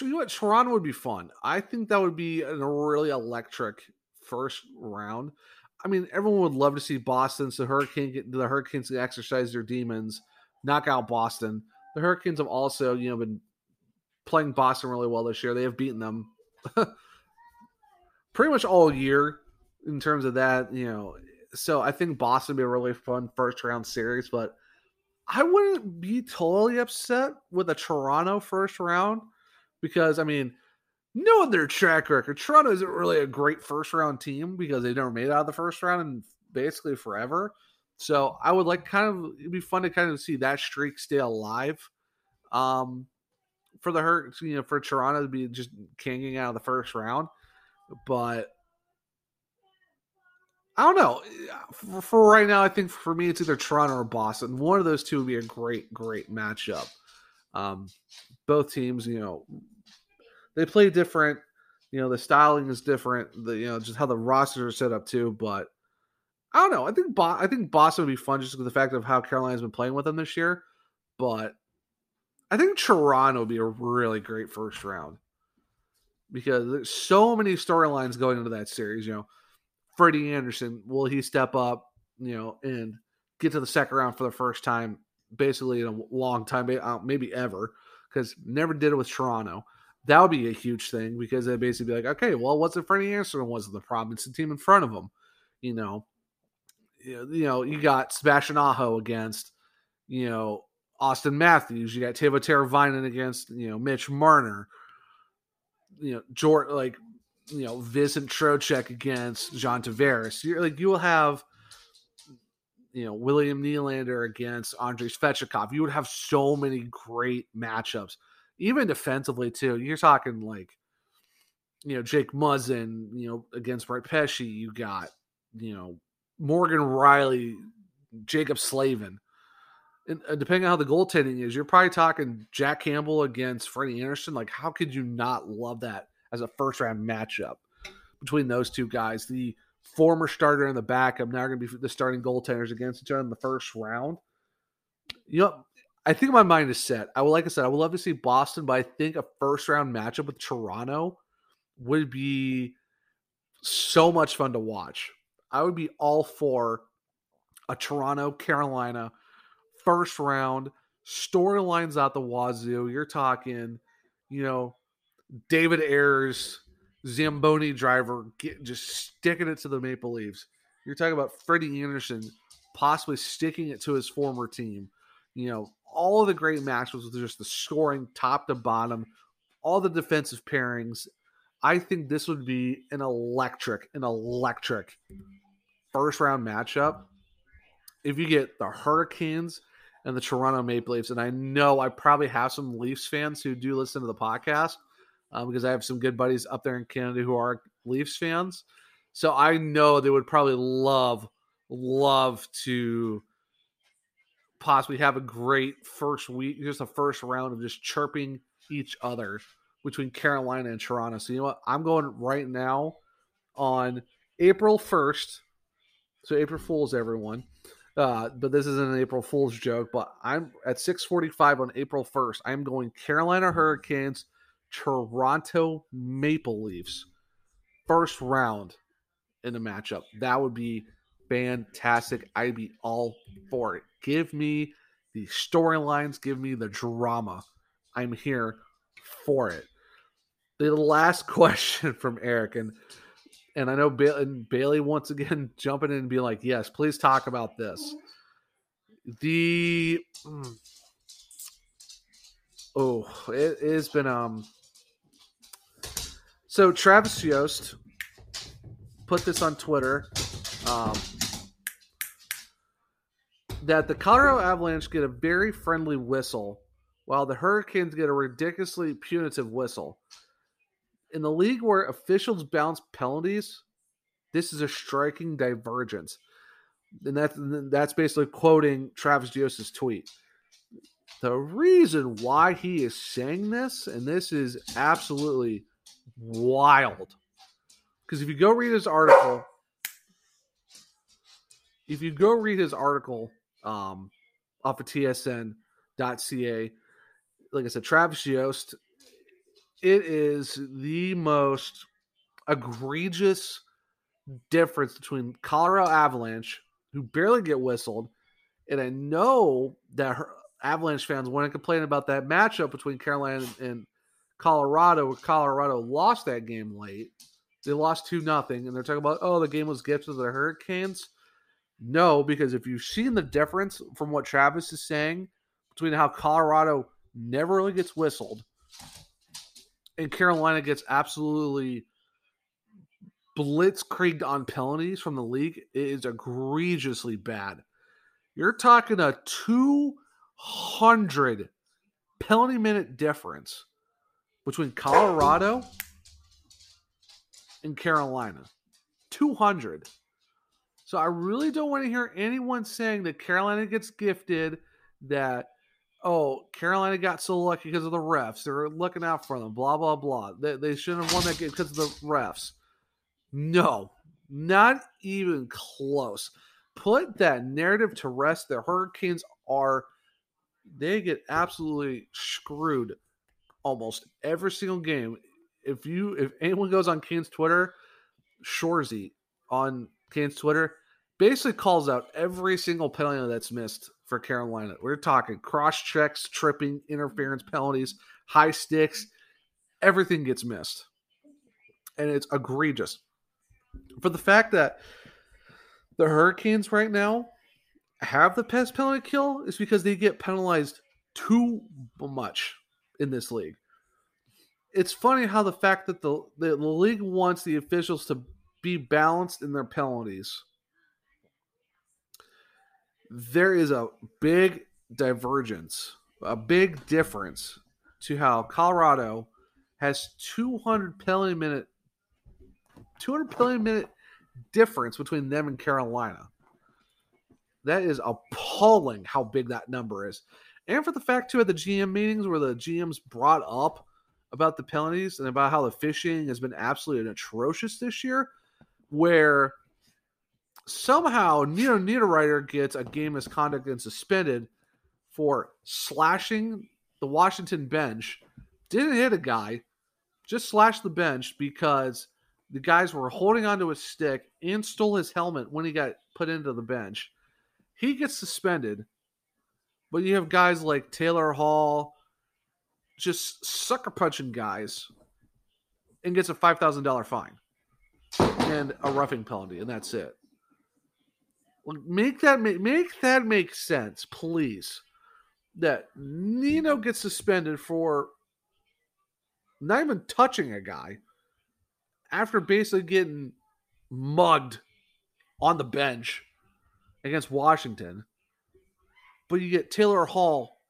You know what? Toronto would be fun. I think that would be a really electric first round. I mean, everyone would love to see Boston, so Hurricane the Hurricanes can exercise their demons, knock out Boston. The Hurricanes have also, you know, been playing Boston really well this year. They have beaten them <laughs> pretty much all year in terms of that, you know. So I think Boston would be a really fun first round series, but I wouldn't be totally upset with a Toronto first round because I mean, knowing their track record, Toronto isn't really a great first round team because they've never made out of the first round in basically forever. So I would like kind of it'd be fun to kind of see that streak stay alive. Um for the hurt, you know, for Toronto to be just kinging out of the first round. But I don't know. For, for, right now, I think for me, it's either Toronto or Boston. One of those two would be a great, great matchup. Um, both teams, you know, they play different. You know, the styling is different. The you know just how the rosters are set up too. But I don't know. I think Bo- I think Boston would be fun just with the fact of how Carolina's been playing with them this year. But I think Toronto would be a really great first round because there's so many storylines going into that series. You know, Freddie Andersen will he step up? You know, and get to the second round for the first time, basically in a long time, uh, maybe ever, because never did it with Toronto. That would be a huge thing because they'd basically be like, okay, well, what's if Freddie Andersen wasn't the problem? It's the team in front of him. You know, Uh, you know, you got Sebastian Aho against, you know, Auston Matthews. You got Teuvo Teravainen against, you know, Mitch Marner. You know, George, like, you know, Vincent Trocheck against John Tavares. You're like, you will have, you know, William Nylander against Andrei Svechnikov. You would have so many great matchups, even defensively, too. You're talking like, you know, Jake Muzzin, you know, against Brett Pesce. You got, you know, Morgan Rielly, Jaccob Slavin and uh, depending on how the goaltending is, you're probably talking Jack Campbell against Freddie Andersen. Like, how could you not love that as a first round matchup between those two guys? The former starter and the backup now going to be the starting goaltenders against each other in the first round. You know, I think my mind is set. I would, like I said, I would love to see Boston, but I think a first round matchup with Toronto would be so much fun to watch. I would be all for a Toronto Carolina first round, storylines out the wazoo. You're talking, you know, David Ayres, Zamboni driver, get, just sticking it to the Maple Leafs. You're talking about Freddie Andersen possibly sticking it to his former team. You know, all of the great matches with just the scoring top to bottom, all the defensive pairings. I think this would be an electric, an electric first round matchup. If you get the Hurricanes and the Toronto Maple Leafs. And I know I probably have some Leafs fans who do listen to the podcast uh, because I have some good buddies up there in Canada who are Leafs fans. So I know they would probably love, love to possibly have a great first week, just a first round of just chirping each other between Carolina and Toronto. So you know what? I'm going right now on April 1st. So April Fools, everyone. Uh, but this isn't an April Fool's joke. But I'm at 6:45 on April 1st. I'm going Carolina Hurricanes, Toronto Maple Leafs, first round in the matchup. That would be fantastic. I'd be all for it. Give me the storylines. Give me the drama. I'm here for it. The last <laughs> question from Eric, and and I know ba- and Bailey once again <laughs> jumping in and being like, "Yes, please talk about this." The mm, oh, it, it has been um. So Travis Yost put this on Twitter. Um, that the Colorado Avalanche get a very friendly whistle, while the Hurricanes get a ridiculously punitive whistle. In the league where officials bounce penalties, this is a striking divergence. And that's that's basically quoting Travis Yost's tweet. The reason why he is saying this, and this is absolutely wild, because if you go read his article, if you go read his article um, off of tsn.ca, like I said, Travis Yost, it is the most egregious difference between Colorado Avalanche, who barely get whistled, and I know that her, Avalanche fans want to complain about that matchup between Carolina and Colorado, where Colorado lost that game late. They lost 2 nothing, and they're talking about, oh, the game was gifted to the Hurricanes. No, because if you've seen the difference from what Travis is saying between how Colorado never really gets whistled and Carolina gets absolutely blitzkrieged on penalties from the league, it is egregiously bad. You're talking a 200 penalty minute difference between Colorado and Carolina. 200. So I really don't want to hear anyone saying that Carolina gets gifted, that, oh, Carolina got so lucky because of the refs. They're looking out for them, blah, blah, blah. They, they shouldn't have won that game because of the refs. No, not even close. Put that narrative to rest. The Hurricanes are, they get absolutely screwed almost every single game. If you, if anyone goes on Canes Twitter, Shoresy on Canes Twitter basically calls out every single penalty that's missed for Carolina. We're talking cross checks, tripping, interference mm-hmm. penalties, high sticks, everything gets missed. And it's egregious. For the fact that the Hurricanes right now have the best penalty kill is because they get penalized too much in this league. It's funny how the fact that the, the, the league wants the officials to be balanced in their penalties. There is a big divergence, a big difference to how Colorado has 200 penalty minute 200 penalty minute difference between them and Carolina. That is appalling how big that number is. And for the fact too at the GM meetings where the GMs brought up about the penalties and about how the fishing has been absolutely atrocious this year, where somehow Nino Niederreiter gets a game misconduct and suspended for slashing the Washington bench. Didn't hit a guy, just slashed the bench because the guys were holding onto his stick and stole his helmet when he got put into the bench. He gets suspended, but you have guys like Taylor Hall just sucker punching guys and gets a $5,000 fine and a roughing penalty, and that's it. Make that make, make that make sense, please. That Nino mm-hmm. gets suspended for not even touching a guy after basically getting mugged on the bench against Washington. But you get Taylor Hall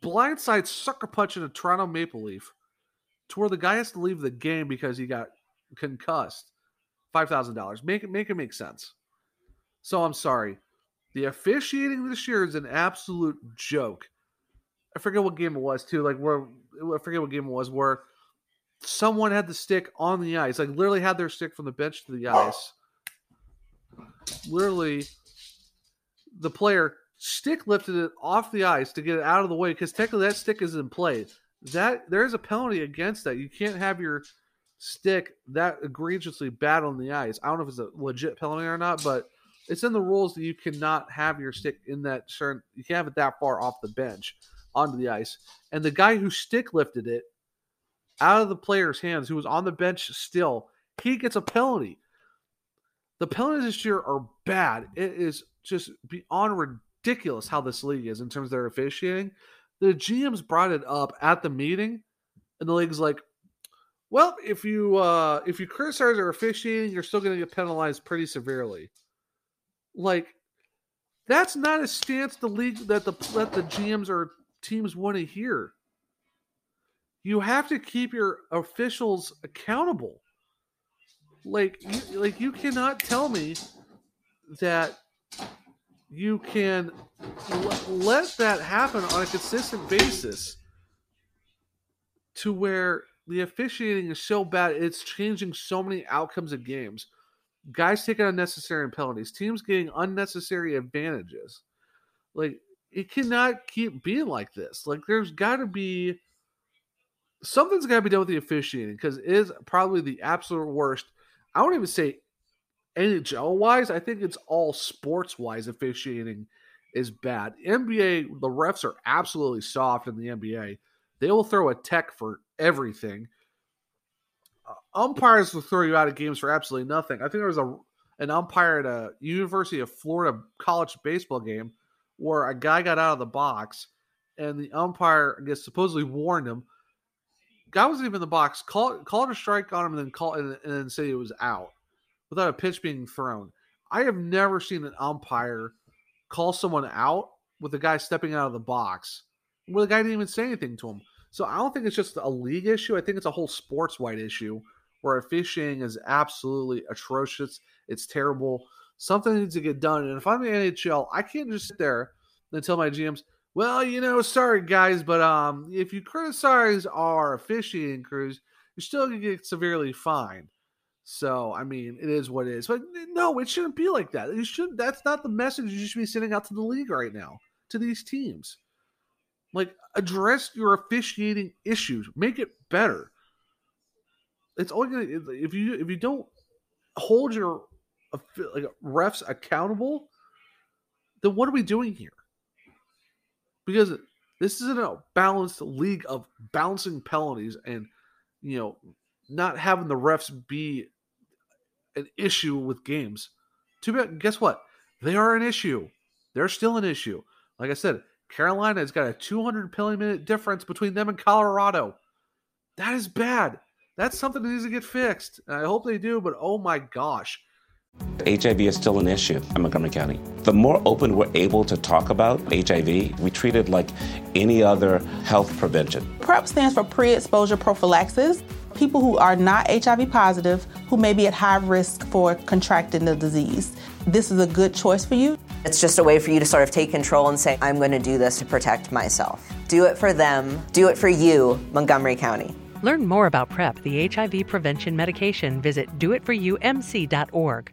blindside sucker punching a Toronto Maple Leaf to where the guy has to leave the game because he got concussed. Five thousand dollars. Make it make it make sense. So I'm sorry. The officiating this year is an absolute joke. I forget what game it was too. Like where I forget what game it was where someone had the stick on the ice, like literally had their stick from the bench to the ice. Literally, the player stick lifted it off the ice to get it out of the way because technically that stick is in play. That there is a penalty against that. You can't have your stick that egregiously bad on the ice. I don't know if it's a legit penalty or not, but it's in the rules that you cannot have your stick in that certain. You can't have it that far off the bench onto the ice. And the guy who stick lifted it out of the player's hands, who was on the bench still, he gets a penalty. The penalties this year are bad. It is just beyond ridiculous how this league is in terms of their officiating. The GMs brought it up at the meeting, and the league's like, "Well, if you uh, if you criticize their officiating, you're still going to get penalized pretty severely." Like, That's not a stance the league that the that the GMs or teams want to hear. You have to keep your officials accountable. Like you, like you cannot tell me that you can l- let that happen on a consistent basis to where the officiating is so bad it's changing so many outcomes of games guys taking unnecessary penalties teams getting unnecessary advantages like it cannot keep being like this like there's got to be something's got to be done with the officiating because it is probably the absolute worst i won't even say NHL wise, I think it's all sports wise officiating is bad. NBA, the refs are absolutely soft in the NBA. They will throw a tech for everything. Uh, umpires will throw you out of games for absolutely nothing. I think there was a an umpire at a University of Florida college baseball game where a guy got out of the box and the umpire, I guess, supposedly warned him. Guy wasn't even in the box, called called a strike on him, and then called and, and then say it was out without a pitch being thrown. I have never seen an umpire call someone out with a guy stepping out of the box where the guy didn't even say anything to him. So I don't think it's just a league issue. I think it's a whole sports wide issue where officiating is absolutely atrocious. It's terrible. Something needs to get done. And if I'm the NHL, I can't just sit there and tell my GMs, well, you know, sorry guys, but um, if you criticize our officiating crews, you're still gonna get severely fined. So I mean, it is what it is. But no, it shouldn't be like that. You should. That's not the message you should be sending out to the league right now to these teams. Like address your officiating issues, make it better. It's only gonna if you if you don't hold your like refs accountable, then what are we doing here? Because this isn't a balanced league of bouncing penalties and you know not having the refs be an issue with games. Too bad. Guess what? They are an issue. They're still an issue. Like I said, Carolina has got a 200 penalty minute difference between them and Colorado. That is bad. That's something that needs to get fixed. And I hope they do, but oh my gosh. HIV is still an issue in Montgomery County. The more open we're able to talk about HIV, we treat it like any other health prevention. PrEP stands for pre exposure prophylaxis people who are not HIV positive who may be at high risk for contracting the disease. This is a good choice for you. It's just a way for you to sort of take control and say, I'm going to do this to protect myself. Do it for them, do it for you, Montgomery County. Learn more about PrEP, the HIV prevention medication. Visit doitforyoumc.org.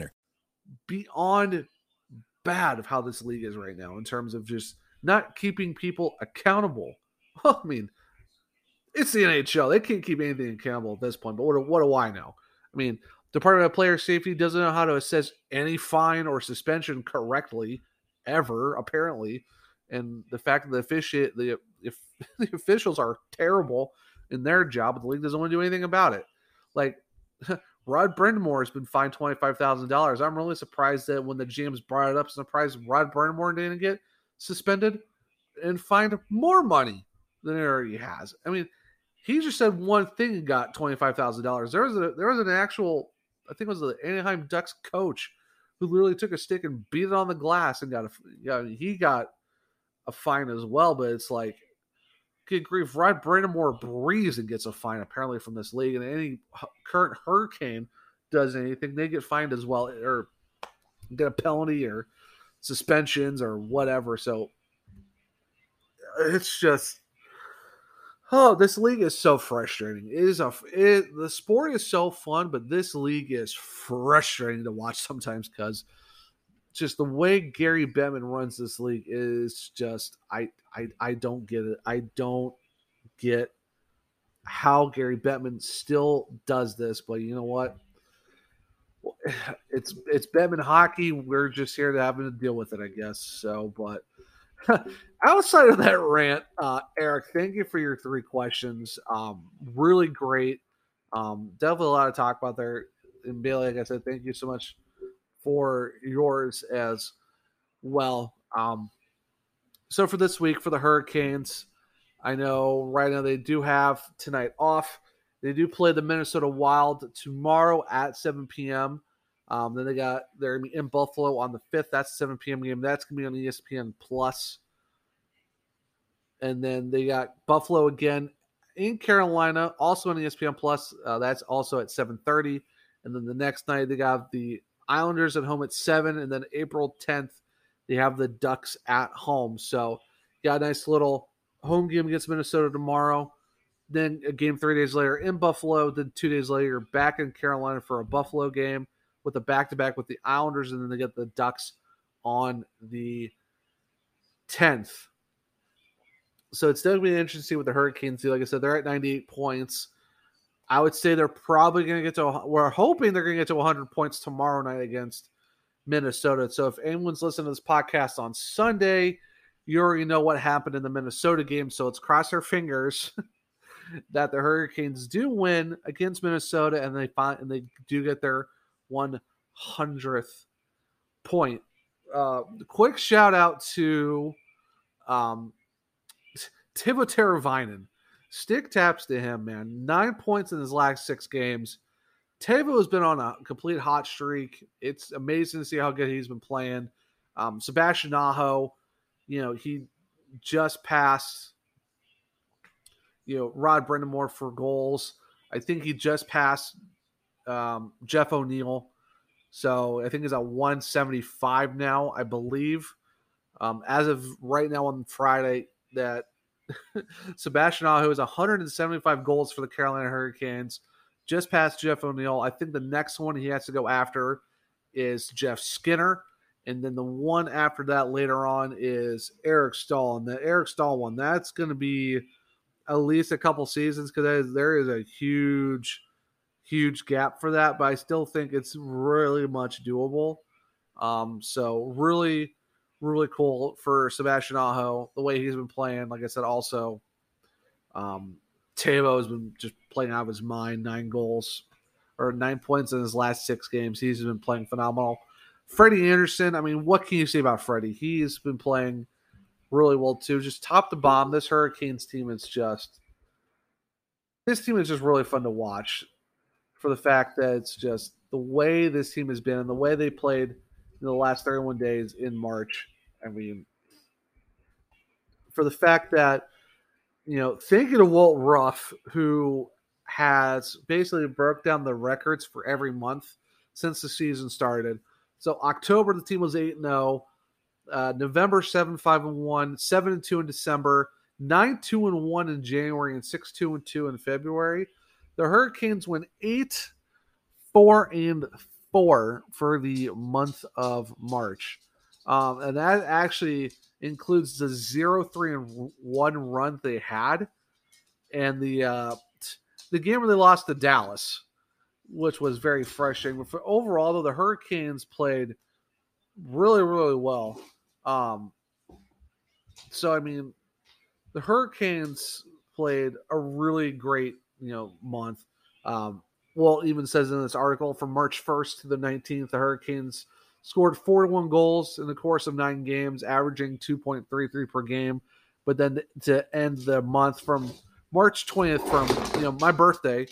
beyond bad of how this league is right now in terms of just not keeping people accountable. <laughs> I mean, it's the NHL. They can't keep anything accountable at this point. But what what do I know? I mean, Department of Player Safety doesn't know how to assess any fine or suspension correctly ever, apparently. And the fact that the officiate the if <laughs> the officials are terrible in their job, the league doesn't want to do anything about it. Like <laughs> Rod Brind'Amour has been fined twenty five thousand dollars. I'm really surprised that when the GMs brought it up, surprised Rod Brind'Amour didn't get suspended and fined more money than he already has. I mean, he just said one thing and got twenty five thousand dollars. There was a there was an actual, I think it was the Anaheim Ducks coach who literally took a stick and beat it on the glass and got a yeah he got a fine as well. But it's like good grief, Rod Brind'Amour breathes and gets a fine apparently from this league, and any current hurricane does anything, they get fined as well, or get a penalty or suspensions or whatever. So it's just oh, this league is so frustrating. It is a it, the sport is so fun, but this league is frustrating to watch sometimes because just the way Gary Bettman runs this league is just I I I don't get it. I don't get how Gary Bettman still does this, but you know what? it's it's Batman hockey. We're just here to having to deal with it, I guess. So, but <laughs> outside of that rant, uh, Eric, thank you for your three questions. Um, really great. Um, definitely a lot to talk about there. And Bailey, like I said, thank you so much for yours as well. Um, so for this week for the Hurricanes, I know right now they do have tonight off. They do play the Minnesota Wild tomorrow at 7 p.m. Um, then they got they're gonna be in Buffalo on the fifth. That's 7 p.m. game. That's gonna be on ESPN Plus. And then they got Buffalo again in Carolina, also on ESPN Plus. Uh, that's also at 7:30. And then the next night they got the Islanders at home at seven, and then April 10th they have the Ducks at home. So got a nice little home game against Minnesota tomorrow. Then a game three days later in Buffalo. Then two days later back in Carolina for a Buffalo game with a back to back with the Islanders, and then they get the Ducks on the 10th. So it's definitely interesting to see what the Hurricanes do. Like I said, they're at 98 points. I would say they're probably going to get to, we're hoping they're going to get to 100 points tomorrow night against Minnesota. So if anyone's listening to this podcast on Sunday, you already know what happened in the Minnesota game. So let's cross our fingers <laughs> that the Hurricanes do win against Minnesota and they find and they do get their 100th point. Uh, quick shout out to um, Teuvo Teravainen. Stick taps to him, man. Nine points in his last six games. Teuvo has been on a complete hot streak. It's amazing to see how good he's been playing. Um, Sebastian Aho, you know, he just passed, you know, Rod Brind'Amour for goals. I think he just passed um, Jeff O'Neill. So I think he's at 175 now, I believe. Um, as of right now on Friday, that Sebastian Aho has 175 goals for the Carolina Hurricanes, just past Jeff O'Neill. I think the next one he has to go after is Jeff Skinner. And then the one after that later on is Eric Staal. And the Eric Staal one, that's going to be at least a couple seasons because there is a huge huge gap for that, but I still think it's really much doable. Um, so really, really cool for Sebastian Aho the way he's been playing. Like I said, also, um, Teuvo has been just playing out of his mind. Nine goals or nine points in his last six games. He's been playing phenomenal. Freddie Andersen, I mean, what can you say about Freddie? He's been playing really well too. Just top to bottom, this Hurricanes team is just this team is just really fun to watch for the fact that it's just the way this team has been and the way they played in the last 31 days in March. I mean, for the fact that, you know, thinking of Walt Ruff, who has basically broke down the records for every month since the season started. So October, the team was 8 0. Uh, November 7 5 and 1, 7 and 2 in December, 9 2 and 1 in January, and 6 2 and 2 in February. The Hurricanes went eight, four, and four for the month of March. Um, and that actually includes the zero, three, and one run they had, and the uh, the game where they lost to Dallas, which was very frustrating. But for overall, though, the Hurricanes played really, really well. Um, so I mean, the Hurricanes played a really great you know month. Um, well, even says in this article from March 1st to the 19th, the Hurricanes scored 41 goals in the course of nine games, averaging 2.33 per game. But then to end the month from March 20th, from you know my birthday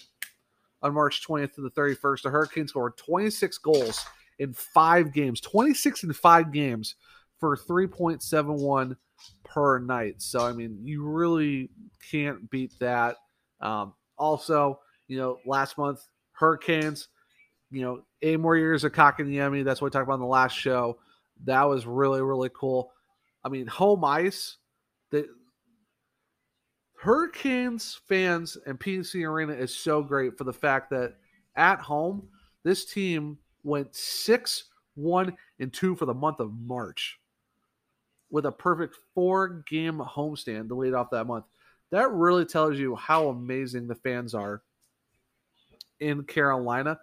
on March 20th to the 31st, the Hurricanes scored 26 goals in five games, 26 in five games for 3.71 per night. So I mean, you really can't beat that. Um, also, you know, last month, Hurricanes, you know, eight more years of Cock and Kotkaniemi. That's what we talked about in the last show. That was really, really cool. I mean, home ice, the Hurricanes fans and PNC Arena is so great for the fact that at home, this team went 6 1 and 2 for the month of March with a perfect four game homestand to lead off that month that really tells you how amazing the fans are in Carolina.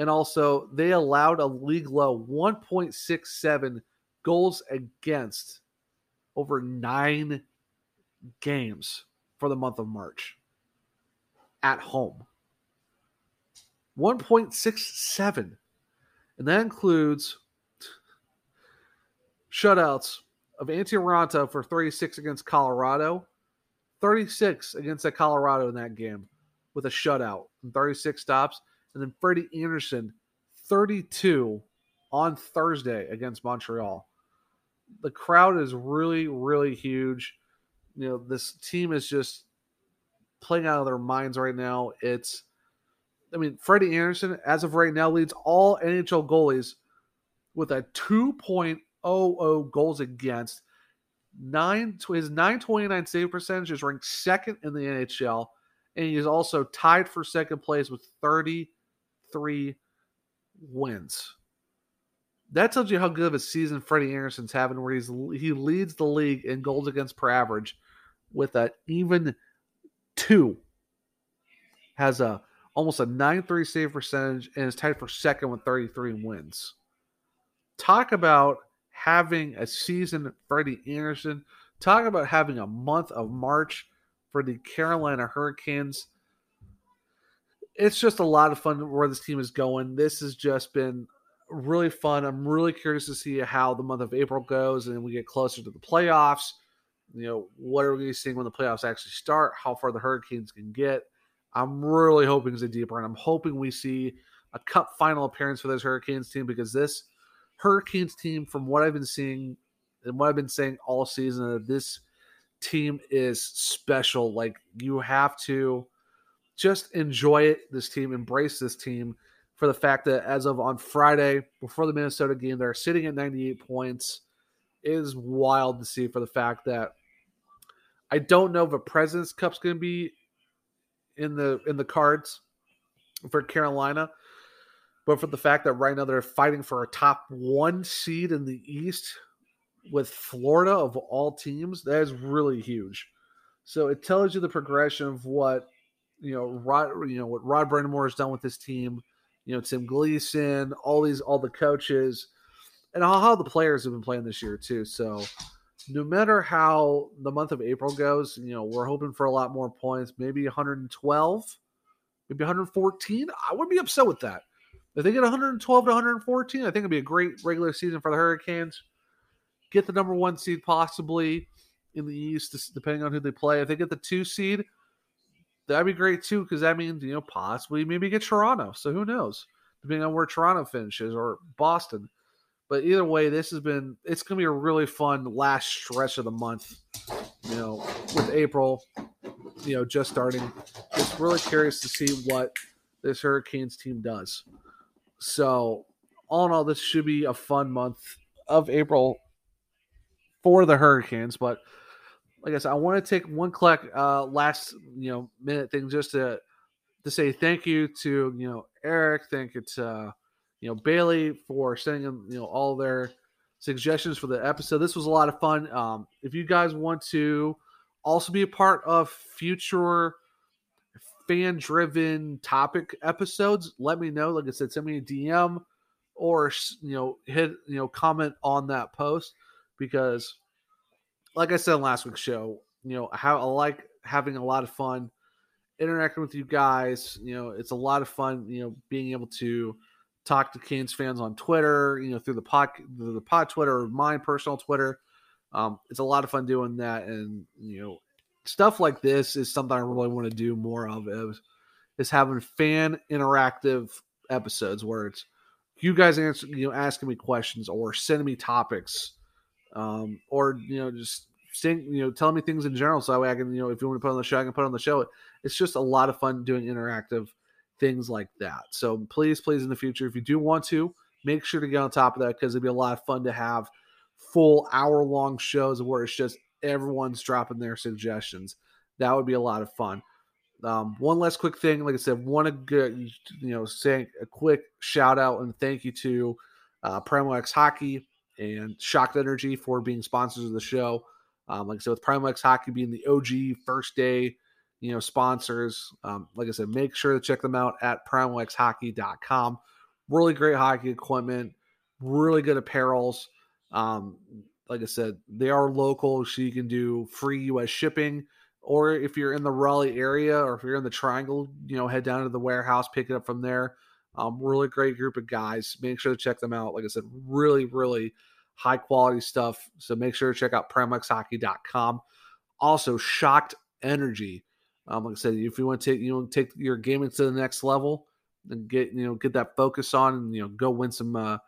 And also, they allowed a league low 1.67 goals against over nine games for the month of March at home. 1.67. And that includes shutouts of Antti Raanta for 36 against Colorado, 36 against the Colorado in that game with a shutout and 36 stops. And then Freddie Andersen, 32 on Thursday against Montreal. The crowd is really, really huge. You know, this team is just playing out of their minds right now. It's, I mean, Freddie Andersen, as of right now, leads all NHL goalies with a 2.00 goals against. Nine his 929 save percentage is ranked second in the NHL, and he is also tied for second place with 33 wins. That tells you how good of a season Freddie Andersen's having, where he's he leads the league in goals against per average with an even two. Has a almost a 9-3 save percentage and is tied for second with 33 wins. Talk about having a season Freddie Andersen. Talk about having a month of March for the Carolina Hurricanes. It's just a lot of fun where this team is going. This has just been really fun. I'm really curious to see how the month of April goes and we get closer to the playoffs. You know, what are we seeing when the playoffs actually start? How far the Hurricanes can get? I'm really hoping it's a deeper, and I'm hoping we see a Cup final appearance for this Hurricanes team because this Hurricanes team, from what I've been seeing and what I've been saying all season, this team is special. Like you have to just enjoy it. This team, embrace this team for the fact that as of on Friday before the Minnesota game, they're sitting at 98 points. It is wild to see for the fact that I don't know if a President's Cup's going to be in the in the cards for Carolina, but for the fact that right now they're fighting for a top one seed in the East with Florida of all teams, that is really huge. So it tells you the progression of what you know, Rod, you know what Rod Brind'Amour has done with this team. You know, Tim Gleason, all these, all the coaches, and how, how the players have been playing this year too. So no matter how the month of April goes, you know, we're hoping for a lot more points, maybe 112, maybe 114. I would be upset with that. If they get 112 to 114, I think it'd be a great regular season for the Hurricanes. Get the number one seed possibly in the East, depending on who they play. If they get the two seed, that'd be great too, because that means, you know, possibly maybe get Toronto. So who knows? Depending on where Toronto finishes or Boston. But either way, this has been it's gonna be a really fun last stretch of the month. You know, with April, you know, just starting. Just really curious to see what this Hurricanes team does. So, all in all, this should be a fun month of April for the Hurricanes. But like I said, I want to take one click, uh, last you know minute thing just to to say thank you to you know Eric, thank you to you know Bailey for sending them you know all their suggestions for the episode. This was a lot of fun. Um, if you guys want to also be a part of future fan driven topic episodes, let me know. Like I said, send me a DM or you know hit you know comment on that post because like I said last week's show, you know how I like having a lot of fun interacting with you guys. You know, it's a lot of fun. You know, being able to talk to Canes fans on Twitter, you know, through the pod, the pod Twitter or my personal Twitter. Um, it's a lot of fun doing that, and you know, stuff like this is something I really want to do more of. Is, is having fan interactive episodes where it's you guys answer, you know, asking me questions or sending me topics, um, or you know, just saying, you know, telling me things in general, so that way I can, you know, if you want to put on the show, I can put on the show. It's just a lot of fun doing interactive things like that. So please, please, in the future, if you do want to, make sure to get on top of that because it'd be a lot of fun to have full hour long shows where it's just everyone's dropping their suggestions. That would be a lot of fun. Um, one last quick thing, like I said, want to get you know say a quick shout out and thank you to uh, Primo X Hockey and Shocked Energy for being sponsors of the show. Um, like I said, with Primo X Hockey being the OG first day you know, sponsors. Um, like I said, make sure to check them out at PrimoXHockey.com really great hockey equipment, really good apparels. Um, like I said, they are local, so you can do free U.S. shipping. Or if you're in the Raleigh area, or if you're in the Triangle, you know, head down to the warehouse, pick it up from there. Um, really great group of guys. Make sure to check them out. Like I said, really, really high quality stuff. So make sure to check out PrimoXHockey.com. Also, Shocked Energy. Um, like I said, if you want to take you know take your gaming to the next level and get you know get that focus on and you know go win some uh,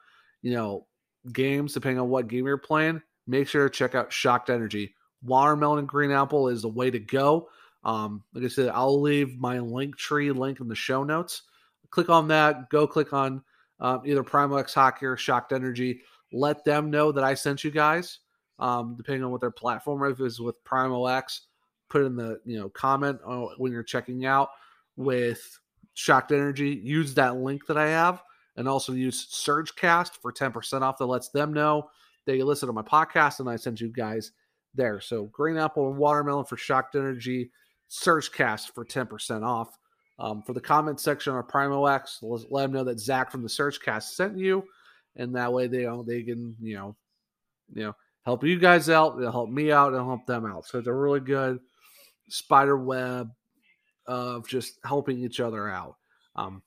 you know games depending on what game you're playing, make sure to check out Shocked Energy. Watermelon and green apple is the way to go. Um, like I said, I'll leave my link tree link in the show notes. Click on that. Go click on um, either Primo X Hockey or Shocked Energy. Let them know that I sent you guys. Um, depending on what their platform is, it's with Primo X, put in the you know comment when you're checking out with Shocked Energy. Use that link that I have, and also use SurgeCast for ten percent off. That lets them know that you listen to my podcast, and I sent you guys there. So green apple and watermelon for Shocked Energy, SurgeCast for 10% off. Um, for the comment section on Primo X, let them know that Zach from the SurgeCast sent you, and that way they don't they can you know you know help you guys out, they'll help me out, and help them out. So it's a really good spider web of just helping each other out. Um,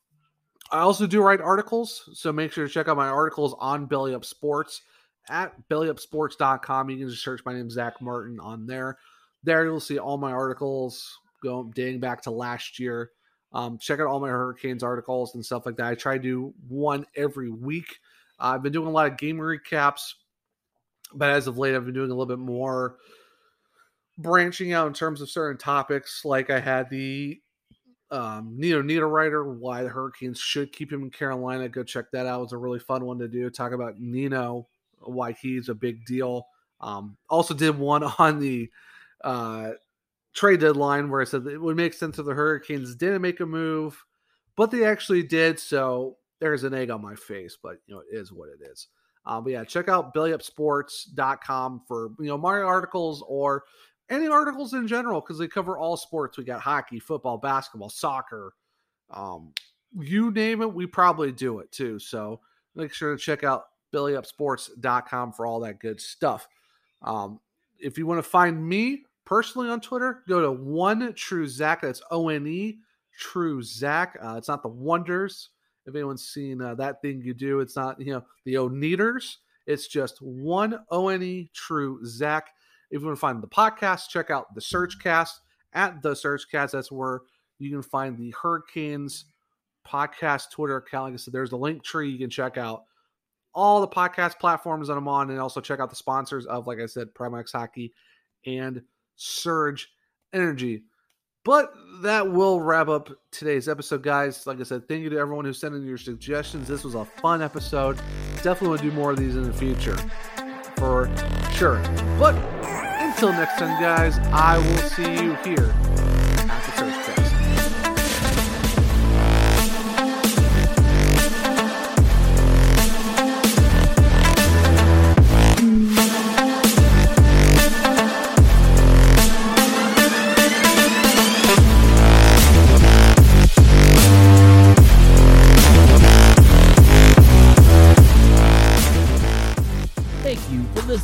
I also do write articles, so make sure to check out my articles on Belly Up Sports at bellyupsports.com. You can just search my name, Zach Martin, on there. There you'll see all my articles going dating back to last year. Um, check out all my Hurricanes articles and stuff like that. I try to do one every week. Uh, I've been doing a lot of game recaps, but as of late, I've been doing a little bit more branching out in terms of certain topics. Like I had the um, Nino Niederreiter, why the Hurricanes should keep him in Carolina. Go check that out. It was a really fun one to do. Talk about Nino why he's a big deal. Um, also did one <laughs> on the uh, trade deadline where I said it would make sense if the Hurricanes didn't make a move, but they actually did. So there's an egg on my face, but you know it is what it is. Um, but yeah, check out bellyupsports.com for you know my articles or any articles in general because they cover all sports. We got hockey, football, basketball, soccer, um, you name it, we probably do it too. So make sure to check out bellyupsports.com for all that good stuff. Um, if you want to find me personally on Twitter, go to one true Zach. That's O N E true Zach. Uh, it's not the wonders. If anyone's seen uh, that thing you do, it's not you know the Oneders. It's just one O N E true Zach. If you want to find the podcast, check out the SurgeCast at the SurgeCast. That's where you can find the Hurricanes podcast Twitter account. Like I said, there's a link tree you can check out all the podcast platforms that I'm on, and also check out the sponsors of, like I said, Primo X Hockey and Surge Energy. But that will wrap up today's episode, guys. Like I said, thank you to everyone who sent in your suggestions. This was a fun episode. Definitely want to do more of these in the future, for sure. But until next time, guys, I will see you here